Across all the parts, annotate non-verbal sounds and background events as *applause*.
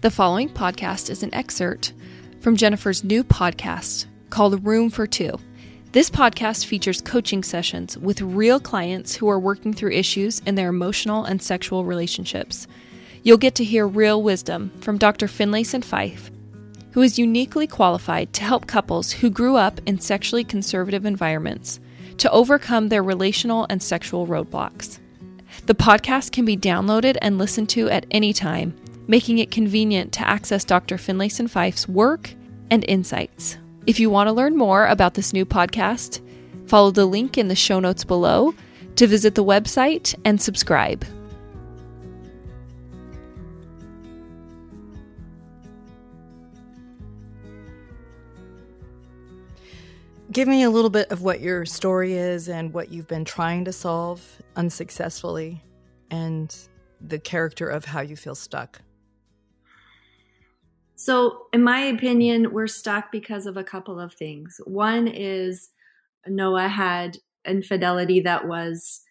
The following podcast is an excerpt from Jennifer's new podcast called Room for Two. This podcast features coaching sessions with real clients who are working through issues in their emotional and sexual relationships. You'll get to hear real wisdom from Dr. Finlayson Fife, who is uniquely qualified to help couples who grew up in sexually conservative environments to overcome their relational and sexual roadblocks. The podcast can be downloaded and listened to at any time making it convenient to access Dr. Finlayson Fife's work and insights. If you want to learn more about this new podcast, follow the link in the show notes below to visit the website and subscribe. Give me a little bit of what your story is and what you've been trying to solve unsuccessfully, and the character of how you feel stuck. So, in my opinion, we're stuck because of a couple of things. One is Noah had infidelity that was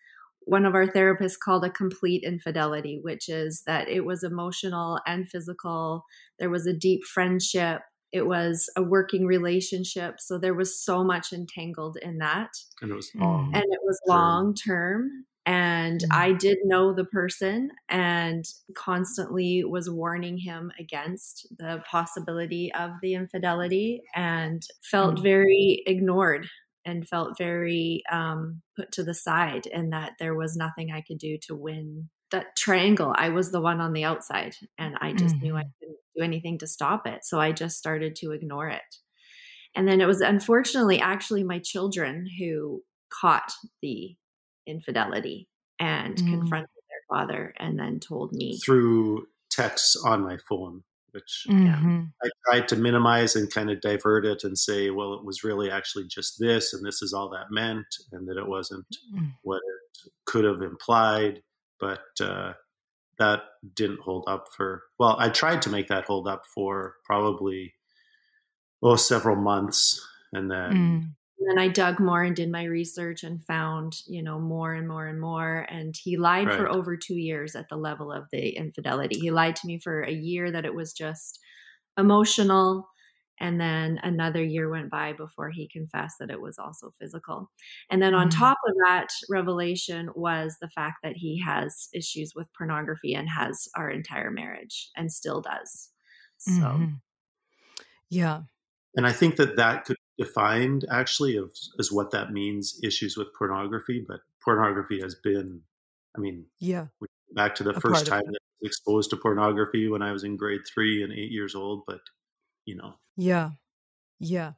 one of our therapists called a complete infidelity, which is that it was emotional and physical. There was a deep friendship. It was a working relationship. So there was so much entangled in that. And it was mm. long. And it was long term and mm-hmm. I did know the person and constantly was warning him against the possibility of the infidelity and felt mm-hmm. very ignored and felt very um, put to the side and that there was nothing I could do to win that triangle. I was the one on the outside and I just mm-hmm. knew I mm-hmm. couldn't do anything to stop it. So I just started to ignore it. And then it was unfortunately actually my children who caught the infidelity and mm. confronted their father and then told me through texts on my phone which mm-hmm. I tried to minimize and kind of divert it and say, well, it was really actually just this, and this is all that meant, and that it wasn't mm. what it could have implied. But uh, that didn't hold up for, well, I tried to make that hold up for probably, oh, several months. And then mm and then I dug more and did my research and found, you know, more and more and more. And he lied right. for over two years at the level of the infidelity. He lied to me for a year that it was just emotional. And then another year went by before he confessed that it was also physical. And then on mm. top of that revelation was the fact that he has issues with pornography and has our entire marriage and still does. So, mm-hmm. yeah. And I think that that could defined actually of as what that means issues with pornography but pornography has been i mean yeah back to the A first time that I was exposed to pornography when i was in grade three and eight years old but you know yeah yeah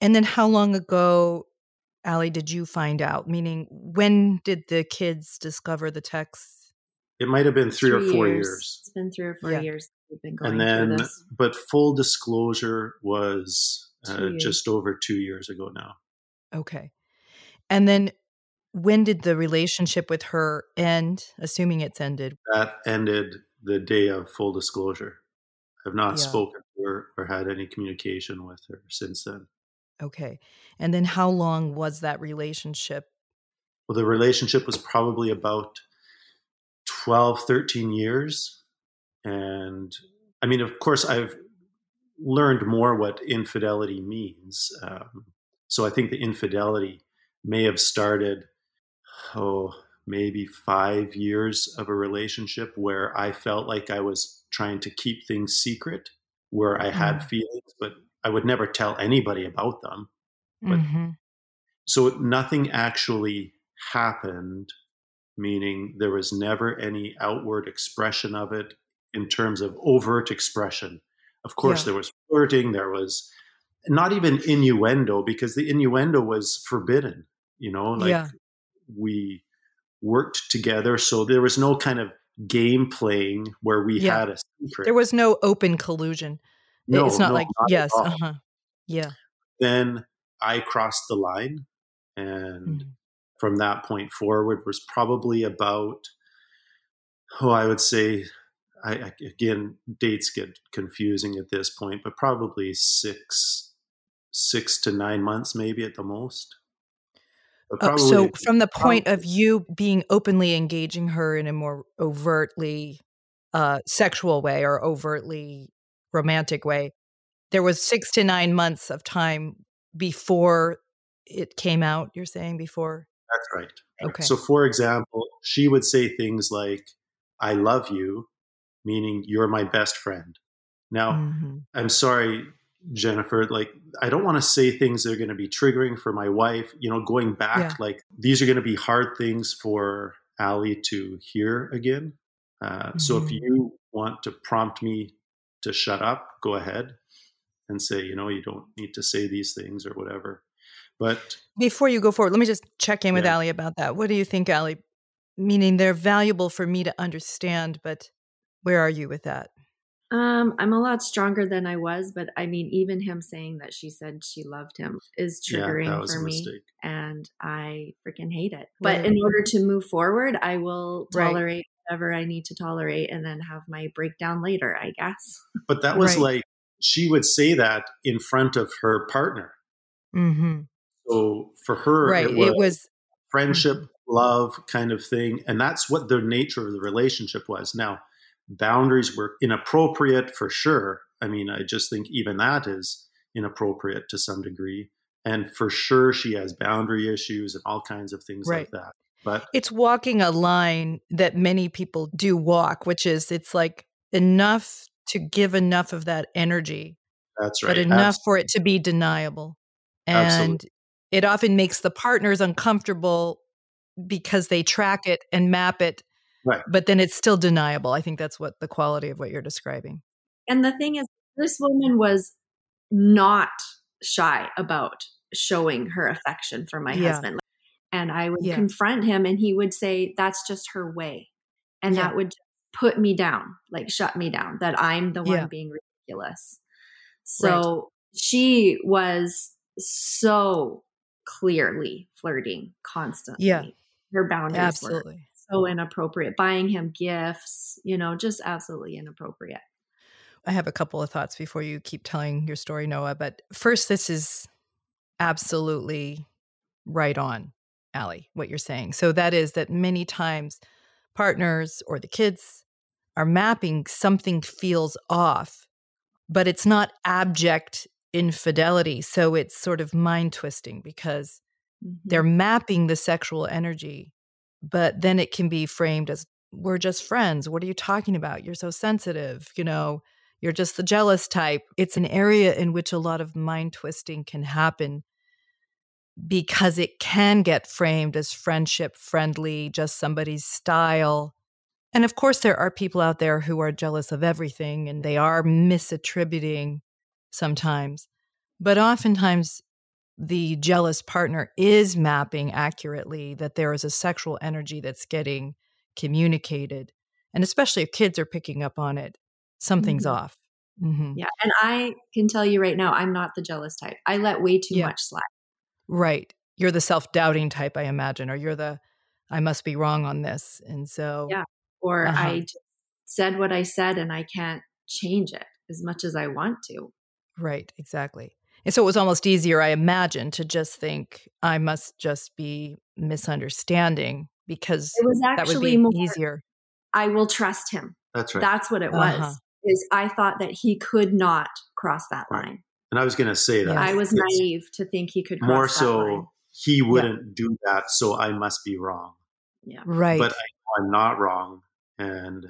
and then how long ago Allie, did you find out? Meaning, when did the kids discover the text? It might have been three, three or four years. years. It's been three or four yeah. years. We've been going and then, but full disclosure was uh, just over two years ago now. Okay. And then when did the relationship with her end, assuming it's ended? That ended the day of full disclosure. I've not yeah. spoken to her or had any communication with her since then. Okay. And then how long was that relationship? Well, the relationship was probably about 12, 13 years. And I mean, of course, I've learned more what infidelity means. Um, so I think the infidelity may have started, oh, maybe five years of a relationship where I felt like I was trying to keep things secret, where I had mm-hmm. feelings, but I would never tell anybody about them. But, mm-hmm. So nothing actually happened, meaning there was never any outward expression of it in terms of overt expression of course, yeah. there was flirting. There was not even innuendo because the innuendo was forbidden. You know, like yeah. we worked together, so there was no kind of game playing where we yeah. had a secret. There was no open collusion. No, it's not no, like not yes, uh-huh. yeah. Then I crossed the line, and mm. from that point forward was probably about oh, I would say I, again, dates get confusing at this point, but probably six, six to nine months, maybe at the most. Uh, so, from the point probably, of you being openly engaging her in a more overtly uh, sexual way or overtly romantic way. There was six to nine months of time before it came out. You're saying before? That's right. Okay. So, for example, she would say things like, I love you, meaning you're my best friend. Now, Mm-hmm. I'm sorry, Jennifer, like, I don't want to say things that are going to be triggering for my wife. You know, going back, Yeah. like, these are going to be hard things for Allie to hear again. Uh, So, if Mhm. you want to prompt me to shut up, go ahead and say, you know, you don't need to say these things or whatever. But Before you go forward, let me just check in with Yeah. Allie about that. What do you think, Allie? Meaning they're valuable for me to understand, but where are you with that? Um, I'm a lot stronger than I was, but I mean, even him saying that she said she loved him is triggering was for me, and I freaking hate it. But Right. in order to move forward, I will Right. tolerate whatever I need to tolerate, and then have my breakdown later. I guess. But that was Right. like she would say that in front of her partner. Mm-hmm. So for her, Right. it was, It was friendship, love kind of thing. And that's what the nature of the relationship was. Now, boundaries were inappropriate for sure. I mean, I just think even that is inappropriate to some degree. And for sure, she has boundary issues and all kinds of things Right. like that. But it's walking a line that many people do walk, which is it's like enough to give enough of that energy, that's right. but enough Abs- for it to be deniable. And Absolutely. it often makes the partners uncomfortable because they track it and map it, Right. but then it's still deniable. I think that's what the quality of what you're describing. And the thing is, this woman was not shy about showing her affection for my Yeah. husband. And I would Yeah. confront him, and he would say, That's just her way. And Yeah. that would put me down, like shut me down, that I'm the one being ridiculous. So she was so clearly flirting constantly. Yeah. Her boundaries were Absolutely. So inappropriate. Buying him gifts, you know, just absolutely inappropriate. I have a couple of thoughts before you keep telling your story, Noah. But first, this is absolutely right on, Allie, what you're saying. So that is that many times partners or the kids are mapping something feels off, but it's not abject infidelity. So it's sort of mind twisting because Mhm. they're mapping the sexual energy, but then it can be framed as we're just friends. What are you talking about? You're so sensitive. You know, you're just the jealous type. It's an area in which a lot of mind twisting can happen because it can get framed as friendship friendly, just somebody's style. And of course, there are people out there who are jealous of everything and they are misattributing sometimes. But oftentimes, the jealous partner is mapping accurately that there is a sexual energy that's getting communicated. And especially if kids are picking up on it, something's Mhm. off. hmm Yeah. And I can tell you right now, I'm not the jealous type. I let way too Yeah. much slide. Right. You're the self doubting type, I imagine, or you're the, I must be wrong on this. And so, Yeah. Or Uh-huh. I said what I said and I can't change it as much as I want to. right, exactly. And so it was almost easier, I imagine, to just think, I must just be misunderstanding because It was that would actually be more, easier. I will trust him. that's right. That's what it Uh-huh. was. Is I thought that he could not cross that Right. line. and I was going to say that. Yes. I was naive to think he could cross More that so, line. he wouldn't do that, so I must be wrong. Yeah. Right. But I, I'm not wrong. And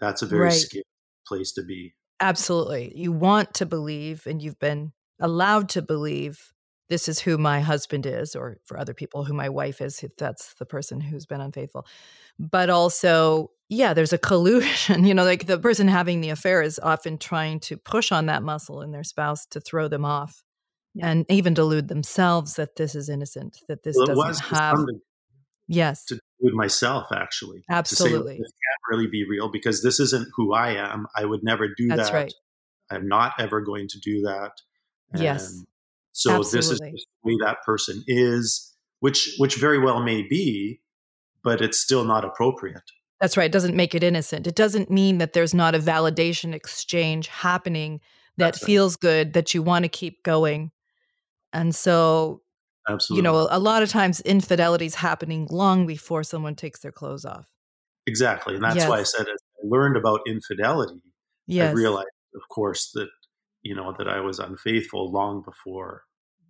that's a very Right. scary place to be. Absolutely. You want to believe, and you've been allowed to believe this is who my husband is, or for other people, who my wife is, if that's the person who's been unfaithful. But also, yeah, there's a collusion. *laughs* You know, like the person having the affair is often trying to push on that muscle in their spouse to throw them off Yeah. and even delude themselves that this is innocent, that this Well, doesn't have. Yes, to do with myself, actually. To say, absolutely. this can't really be real because this isn't who I am. I would never do That's that. right. I'm not ever going to do that. Yes. And so this is Absolutely. the way that person is, which which very well may be, but it's still not appropriate. That's right. It doesn't make it innocent. It doesn't mean that there's not a validation exchange happening that That's right. feels good, that you want to keep going. And so, Absolutely. you know, a lot of times infidelity is happening long before someone takes their clothes off. exactly. And that's why I said as, I learned about infidelity, yes. I realized, of course, that you know that I was unfaithful long before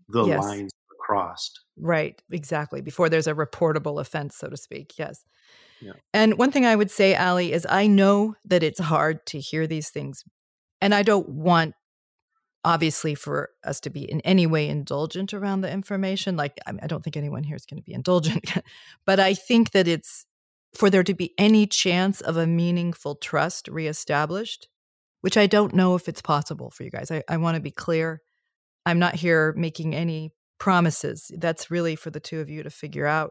the Yes. lines were crossed. Right, exactly. Before there's a reportable offense, so to speak. Yes. Yeah. And one thing I would say, Allie, is I know that it's hard to hear these things. And I don't want, obviously, for us to be in any way indulgent around the information. Like, I, I don't think anyone here is going to be indulgent. *laughs* but I think that it's for there to be any chance of a meaningful trust reestablished, which I don't know if it's possible for you guys. I, I want to be clear. I'm not here making any promises. That's really for the two of you to figure out.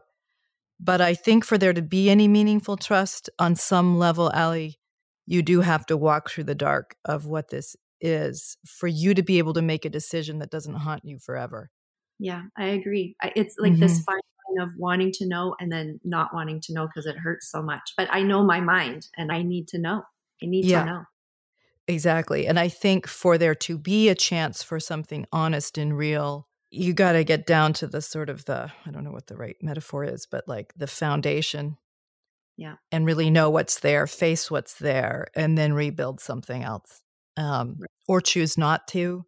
But I think for there to be any meaningful trust on some level, Allie, you do have to walk through the dark of what this is for you to be able to make a decision that doesn't haunt you forever. Yeah, I agree. It's like this Mhm. fine line of wanting to know and then not wanting to know because it hurts so much. But I know my mind and I need to know. I need Yeah. to know. Exactly. And I think for there to be a chance for something honest and real, you got to get down to the sort of the, I don't know what the right metaphor is, but like the foundation. Yeah. And really know what's there, face what's there, and then rebuild something else. Um, Right. or choose not to.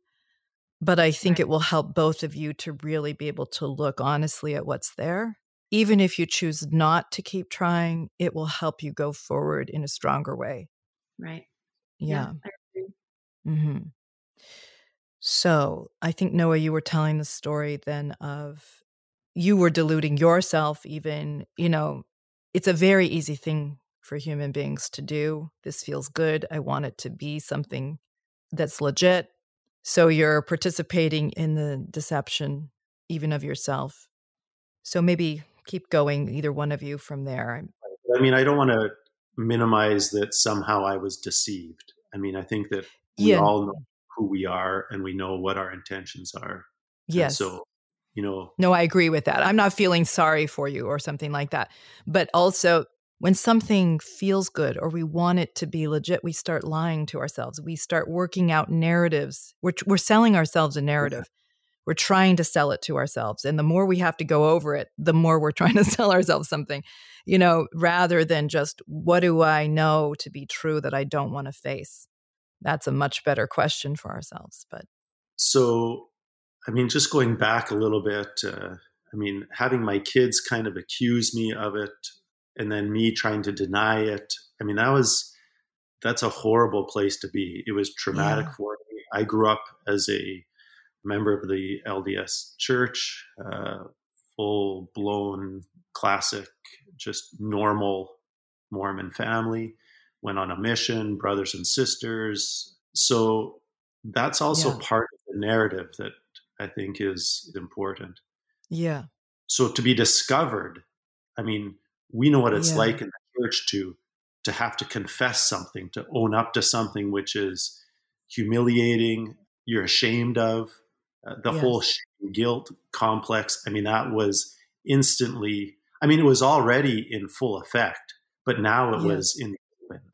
But I think Right. it will help both of you to really be able to look honestly at what's there. Even if you choose not to keep trying, it will help you go forward in a stronger way. Right. Yeah. I agree. hmm So I think Noah, you were telling the story then of you were deluding yourself. Even you know, it's a very easy thing for human beings to do. This feels good. I want it to be something that's legit. So you're participating in the deception, even of yourself. So maybe keep going, either one of you from there. I mean, I don't want to minimize that somehow I was deceived. I mean, I think that we Yeah. all know who we are and we know what our intentions are. And Yes. so, you know, No, I agree with that. I'm not feeling sorry for you or something like that. But also, when something feels good or we want it to be legit, we start lying to ourselves. We start working out narratives. We're, we're selling ourselves a narrative. We're trying to sell it to ourselves. And the more we have to go over it, the more we're *laughs* trying to sell ourselves something, you know, rather than just what do I know to be true that I don't want to face? That's a much better question for ourselves. But so I mean, just going back a little bit, uh, I mean, having my kids kind of accuse me of it and then me trying to deny it. I mean, that was, that's a horrible place to be. It was traumatic Yeah. for me. I grew up as a member of the LDS church, uh, full blown classic, just normal Mormon family, went on a mission, brothers and sisters. So that's also Yeah. part of the narrative that I think is important. yeah, So to be discovered, I mean, we know what it's Yeah. like in the church to to have to confess something, to own up to something which is humiliating, you're ashamed of, uh, the whole Yes. shame, guilt complex. I mean, that was instantly. I mean, it was already in full effect, but now it Yeah. was in.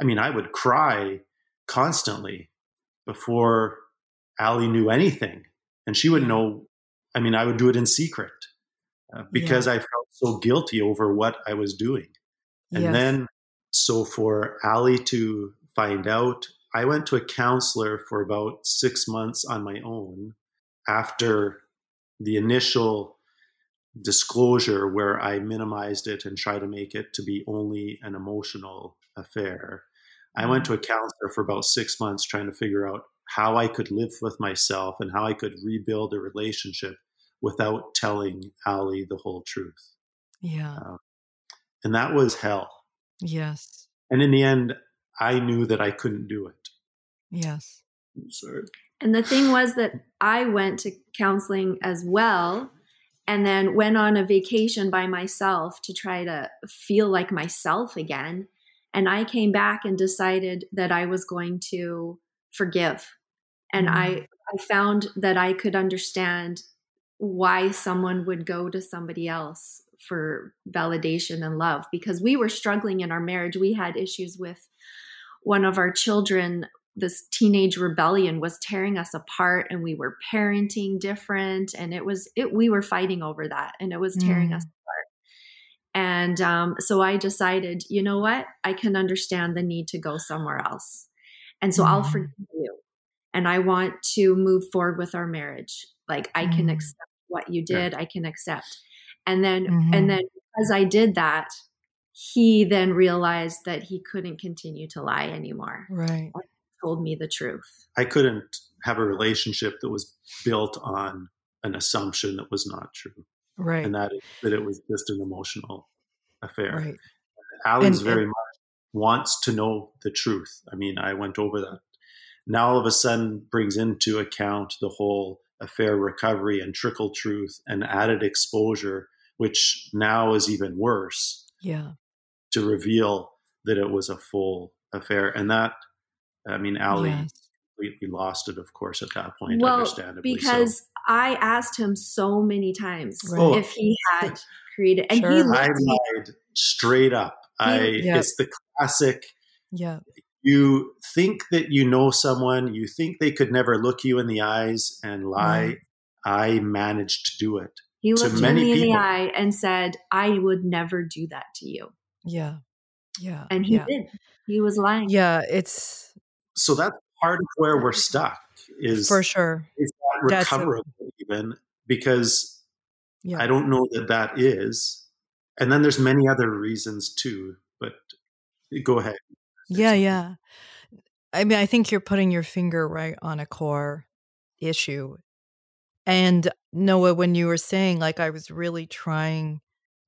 I mean, I would cry constantly before Allie knew anything, and she would know. I mean, I would do it in secret uh, because I felt so guilty over what I was doing. And yes. then, so for Allie to find out, I went to a counselor for about six months on my own after the initial disclosure where I minimized it and tried to make it to be only an emotional affair. I went mm-hmm. to a counselor for about six months trying to figure out how I could live with myself and how I could rebuild a relationship without telling Allie the whole truth. yeah, um, And that was hell. yes, And in the end, I knew that I couldn't do it. yes. Sorry. And the thing was that I went to counseling as well and then went on a vacation by myself to try to feel like myself again. And I came back and decided that I was going to forgive. And I, mm. I found that I could understand why someone would go to somebody else for validation and love because we were struggling in our marriage. We had issues with one of our children this teenage rebellion was tearing us apart and we were parenting different and it was it we were fighting over that and it was tearing Mm. us apart And um, so I decided, you know what? I can understand the need to go somewhere else. And so mm. I'll forgive you. And I want to move forward with our marriage. Like I can mm. accept what you did, I can accept. And then, mm-hmm. and then because I did that, he then realized that he couldn't continue to lie anymore. Right. Told me the truth. I couldn't have a relationship that was built on an assumption that was not true. Right. And that that it was just an emotional affair. Right. Allie's and, very and, much wants to know the truth. I mean, I went over that. Now all of a sudden brings into account the whole affair recovery and trickle truth and added exposure, which now is even worse. Yeah. To reveal that it was a full affair. And that, I mean, Allie yes. completely lost it, of course, at that point, well, understandably. Because so. I asked him so many times right. if he had created, and sure. he I lied straight up. I, yeah. it's the classic. Yeah you think that you know someone, you think they could never look you in the eyes and lie. Mm. I managed to do it. He looked me in the eye and said, I would never do that to you. Yeah. Yeah. And he yeah. did. He was lying. Yeah. It's so that's part of where we're stuck is for sure. Is that recoverable even because yeah. I don't know that that is. And then there's many other reasons too, but go ahead. Yeah, yeah. I mean, I think you're putting your finger right on a core issue. And Noah, when you were saying, like, I was really trying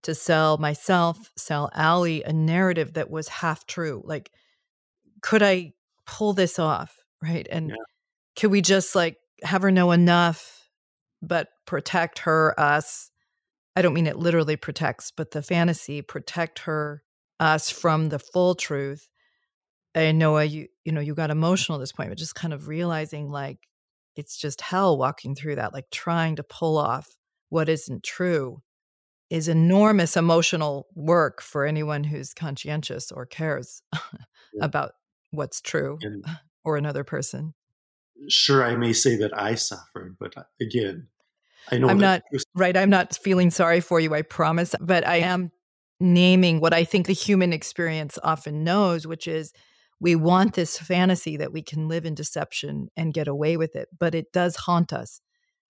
to sell myself, sell Allie a narrative that was half true. Like, could I pull this off? Right. And yeah. could we just like have her know enough, but protect her, us? I don't mean it literally protects, but the fantasy protect her, us from the full truth and Noah, you you know, you got emotional at this point, but just kind of realizing like it's just hell walking through that, like trying to pull off what isn't true is enormous emotional work for anyone who's conscientious or cares yeah. *laughs* about what's true and *laughs* or another person. Sure, I may say that I suffered, but uh, again, I know I'm not right. I'm not feeling sorry for you, I promise, but I am naming what I think the human experience often knows, which is we want this fantasy that we can live in deception and get away with it, but it does haunt us.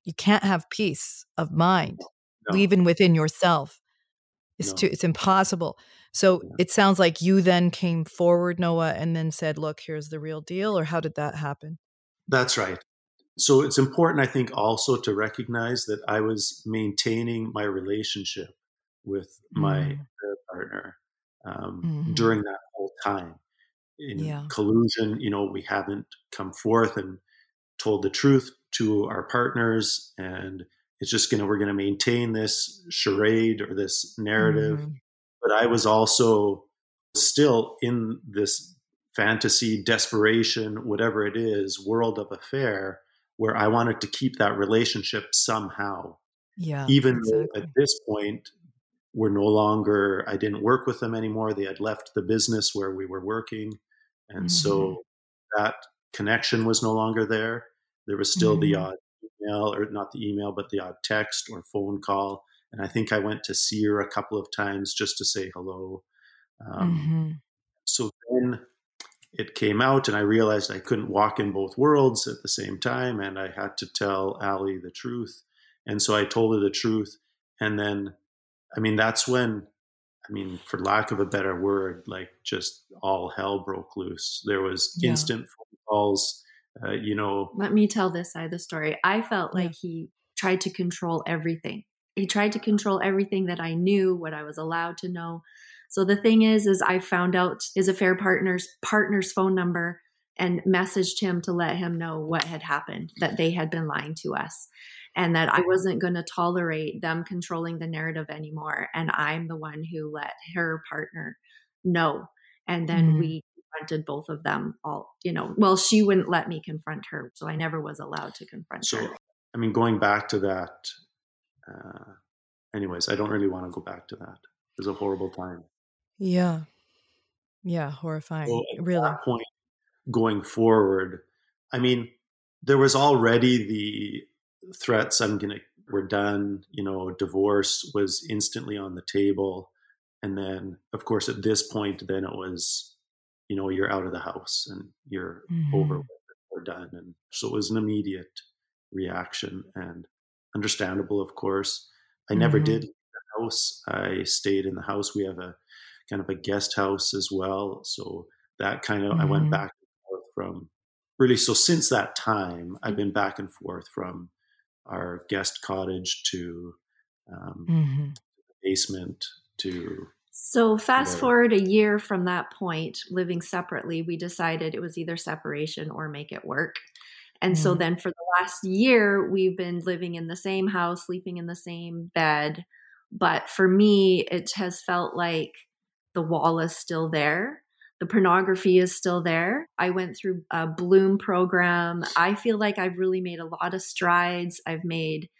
You can't have peace of mind, no. even within yourself. It's no. too, it's impossible. So yeah. it sounds like you then came forward, Noah, and then said, "Look, here's the real deal." Or how did that happen? That's right. So it's important, I think, also to recognize that I was maintaining my relationship with my mm. partner um, mm-hmm. during that whole time in yeah. collusion. You know, we haven't come forth and told the truth to our partners, and it's just gonna we're gonna maintain this charade or this narrative. Mm-hmm. But I was also still in this fantasy, desperation, whatever it is, world of affair where I wanted to keep that relationship somehow. Yeah. Even exactly. though at this point we're no longer I didn't work with them anymore. They had left the business where we were working. And mm-hmm. so that connection was no longer there. There was still mm-hmm. the odd email, or not the email, but the odd text or phone call. And I think I went to see her a couple of times just to say hello. Um, mm-hmm. So then it came out, and I realized I couldn't walk in both worlds at the same time, and I had to tell Allie the truth. And so I told her the truth. And then, I mean, that's when I mean, for lack of a better word, like just all hell broke loose. There was yeah. instant phone calls. Uh, you know, let me tell this side of the story. I felt like he tried to control everything. He tried to control everything that I knew, what I was allowed to know. So the thing is, is I found out his affair partner's partner's phone number and messaged him to let him know what had happened, that they had been lying to us and that I wasn't going to tolerate them controlling the narrative anymore. And I'm the one who let her partner know. And then mm-hmm. we confronted both of them all, you know, well, she wouldn't let me confront her. So I never was allowed to confront so, her. I mean, going back to that, uh, anyways, I don't really want to go back to that. It was a horrible time. Yeah. Yeah. Horrifying. So really. point, going forward, I mean, there was already the threats i'm gonna we're done you know divorce was instantly on the table and then of course at this point then it was you know you're out of the house and you're mm-hmm. over or done and so it was an immediate reaction and understandable of course i never mm-hmm. did the house i stayed in the house we have a kind of a guest house as well so that kind of mm-hmm. i went mm-hmm. back and forth from really so since that time i've been back and forth from our guest cottage to um, mm-hmm. basement to so fast forward a year from that point living separately we decided it was either separation or make it work and mm-hmm. so then for the last year we've been living in the same house sleeping in the same bed but for me it has felt like the wall is still there the pornography is still there. I went through a Bloom program. I feel like I've really made a lot of strides. I've made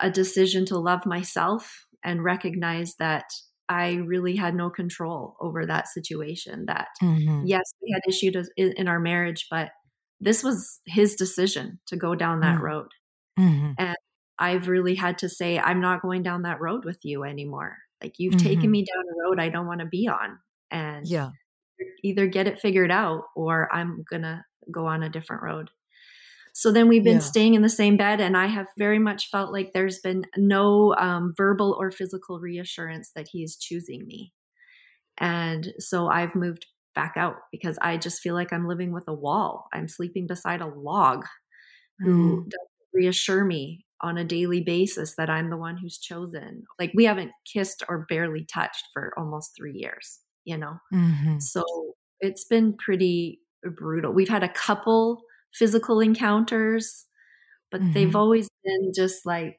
a decision to love myself and recognize that I really had no control over that situation. That, mm-hmm. yes, we had issues in our marriage, but this was his decision to go down that mm-hmm. road. Mm-hmm. And I've really had to say, I'm not going down that road with you anymore. Like, you've taken mm-hmm. me down a road I don't want to be on. And yeah either get it figured out or I'm going to go on a different road. So then we've been yeah. staying in the same bed, and I have very much felt like there's been no um, verbal or physical reassurance that he is choosing me. And so I've moved back out because I just feel like I'm living with a wall. I'm sleeping beside a log who mm. doesn't reassure me on a daily basis that I'm the one who's chosen. Like we haven't kissed or barely touched for almost three years you know? Mm-hmm. So it's been pretty brutal. We've had a couple physical encounters, but mm-hmm. they've always been just like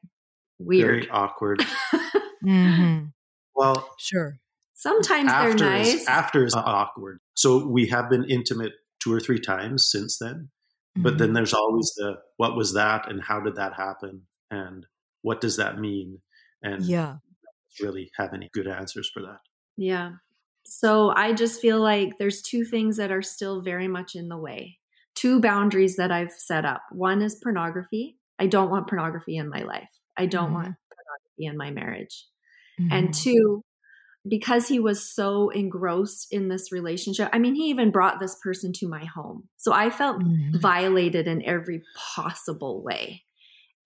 weird. Very awkward. *laughs* mm-hmm. Well, sure. Sometimes they're nice. Is, after is awkward. So we have been intimate two or three times since then. But then mm-hmm. there's always the what was that and how did that happen and what does that mean? And yeah, really have any good answers for that. Yeah. So I just feel like there's two things that are still very much in the way. Two boundaries that I've set up. One is pornography. I don't want pornography in my life. I don't mm-hmm. want pornography in my marriage. Mm-hmm. And two, because he was so engrossed in this relationship, I mean, he even brought this person to my home. So I felt mm-hmm. violated in every possible way.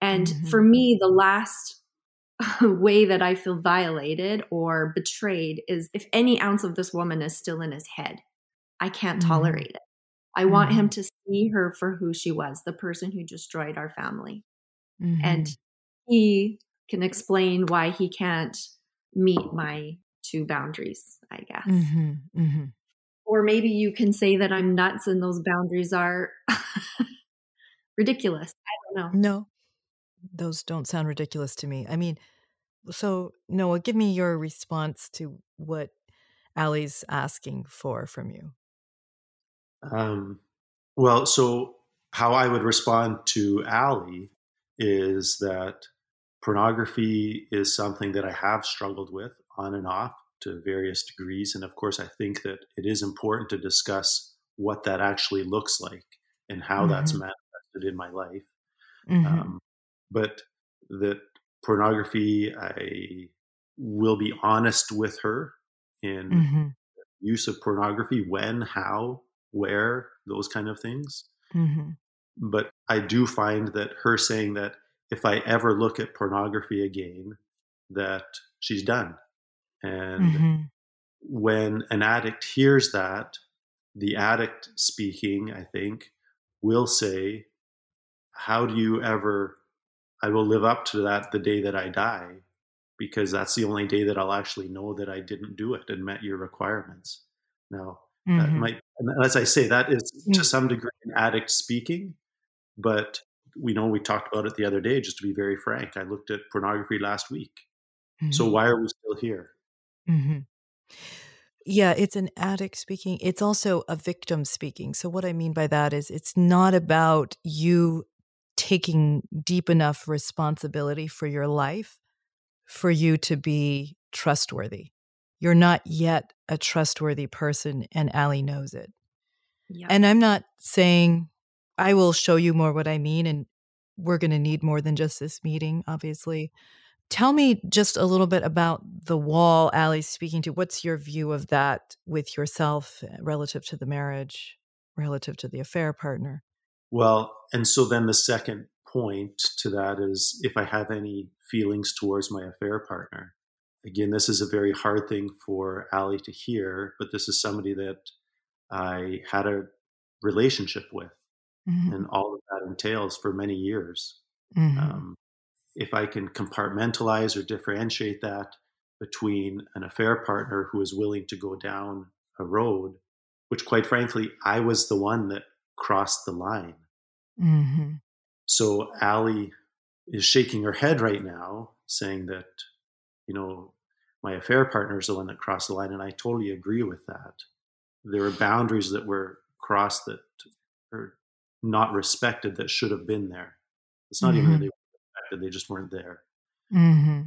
And mm-hmm. for me, the last *laughs* way that I feel violated or betrayed is if any ounce of this woman is still in his head. I can't mm-hmm. tolerate it. I mm-hmm. want him mm-hmm. to see her for who she was, the person who destroyed our family. Mm-hmm. And he can explain why he can't meet my two boundaries, I guess. Mm-hmm. Mm-hmm. Or maybe you can say that I'm nuts and those boundaries are *laughs* ridiculous. I don't know. No, those don't sound ridiculous to me. I mean, so Noah, give me your response to what Allie's asking for from you. Um, well, so how I would respond to Allie is that pornography is something that I have struggled with on and off to various degrees. And of course, I think that it is important to discuss what that actually looks like and how mm-hmm. that's manifested in my life. Mm-hmm. Um, but that pornography, I will be honest with her in mm-hmm. use of pornography, when, how, where, those kind of things. Mm-hmm. But I do find that her saying that if I ever look at pornography again, that she's done. And mm-hmm. when an addict hears that, the addict speaking, I think, will say, How do you ever I will live up to that the day that I die because that's the only day that I'll actually know that I didn't do it and met your requirements. Now, mm-hmm. that might, as I say, that is to some degree an addict speaking, but we know we talked about it the other day. Just to be very frank, I looked at pornography last week. Mm-hmm. So why are we still here? Mm-hmm. Yeah, it's an addict speaking. It's also a victim speaking. So, what I mean by that is it's not about you taking deep enough responsibility for your life for you to be trustworthy. You're not yet a trustworthy person, and Allie knows it. Yep. And I'm not saying I will show you more what I mean, and we're going to need more than just this meeting, obviously, Tell me just a little bit about the wall Allie's speaking to. What's your view of that with yourself eh, relative to the marriage, relative to the affair partner? Well, and so then the second point to that is if I have any feelings towards my affair partner. Again, this is a very hard thing for Allie to hear, but this is somebody that I had a relationship with, mm-hmm. and all of that entails for many years. Mm-hmm. Um, if I can compartmentalize or differentiate that between an affair partner who is willing to go down a road, which quite frankly, I was the one that crossed the line. Mm-hmm. So Allie is shaking her head right now, saying that, you know, my affair partner is the one that crossed the line. And I totally agree with that. There were boundaries that were crossed that are not respected that should have been there. It's not mm-hmm. even that they were respected, they just weren't there. Mm-hmm.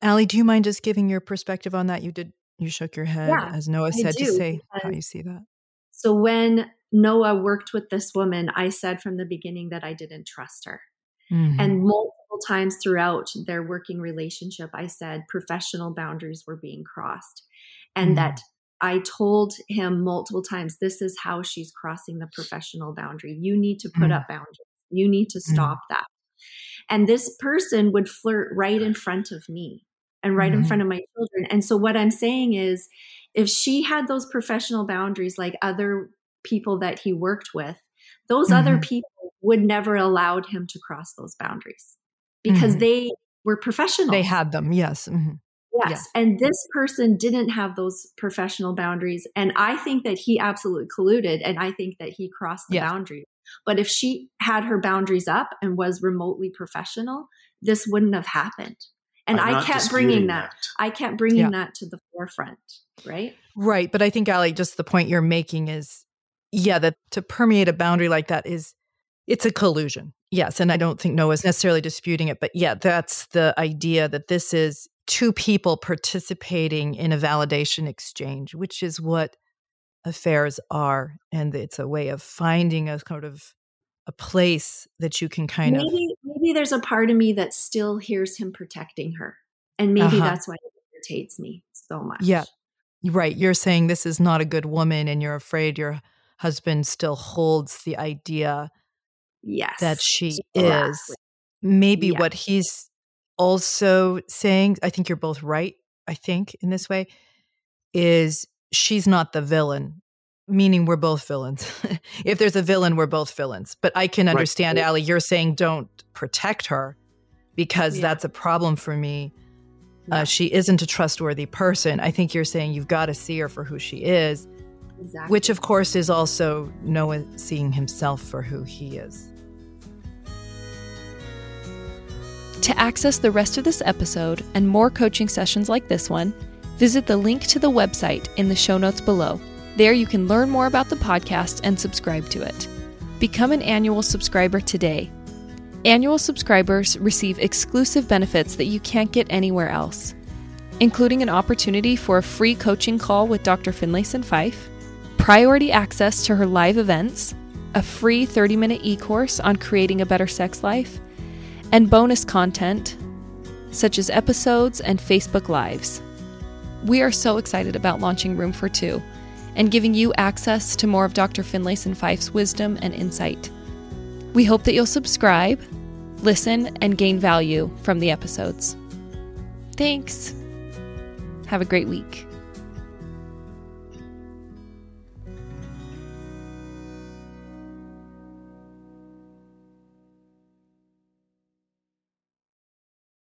Allie, do you mind just giving your perspective on that? You did, you shook your head, yeah, as Noah said, to say how you see that. So when Noah worked with this woman, I said from the beginning that I didn't trust her. Mm-hmm. And multiple times throughout their working relationship, I said professional boundaries were being crossed. And mm-hmm. that I told him multiple times, this is how she's crossing the professional boundary. You need to put mm-hmm. up boundaries. You need to mm-hmm. stop that. And this person would flirt right in front of me and right in mm-hmm. front of my children. And so what I'm saying is, if she had those professional boundaries like other people that he worked with, those other people would never allowed him to cross those boundaries because mm-hmm. they were professionals. They had them, yes. Mm-hmm. yes. Yes. And this person didn't have those professional boundaries. And I think that he absolutely colluded and I think that he crossed the yes. boundary. But if she had her boundaries up and was remotely professional, this wouldn't have happened. And I'm I kept bringing that. that. I kept bringing yeah. that to the forefront, right? Right. But I think, Allie, just the point you're making is yeah, that to permeate a boundary like that is it's a collusion. Yes, and I don't think Noah's necessarily disputing it, but yeah, that's the idea that this is two people participating in a validation exchange, which is what affairs are, and it's a way of finding a kind of a place that you can kind maybe, of maybe there's a part of me that still hears him protecting her, and maybe uh-huh. that's why it irritates me so much. Yeah, right. You're saying this is not a good woman, and you're afraid your husband still holds the idea yes that she is maybe yeah. what he's also saying i think you're both right i think in this way is she's not the villain meaning we're both villains *laughs* if there's a villain we're both villains but i can understand right. Allie, you're saying don't protect her because yeah. that's a problem for me uh, yeah. uh, she isn't a trustworthy person i think you're saying you've got to see her for who she is Exactly. Which, of course, is also Noah seeing himself for who he is. To access the rest of this episode and more coaching sessions like this one, visit the link to the website in the show notes below. There you can learn more about the podcast and subscribe to it. Become an annual subscriber today. Annual subscribers receive exclusive benefits that you can't get anywhere else, including an opportunity for a free coaching call with Dr. Finlayson Fife, priority access to her live events, a free 30 minute e course on creating a better sex life, and bonus content such as episodes and Facebook Lives. We are so excited about launching Room for Two and giving you access to more of Dr. Finlayson Fife's wisdom and insight. We hope that you'll subscribe, listen, and gain value from the episodes. Thanks. Have a great week.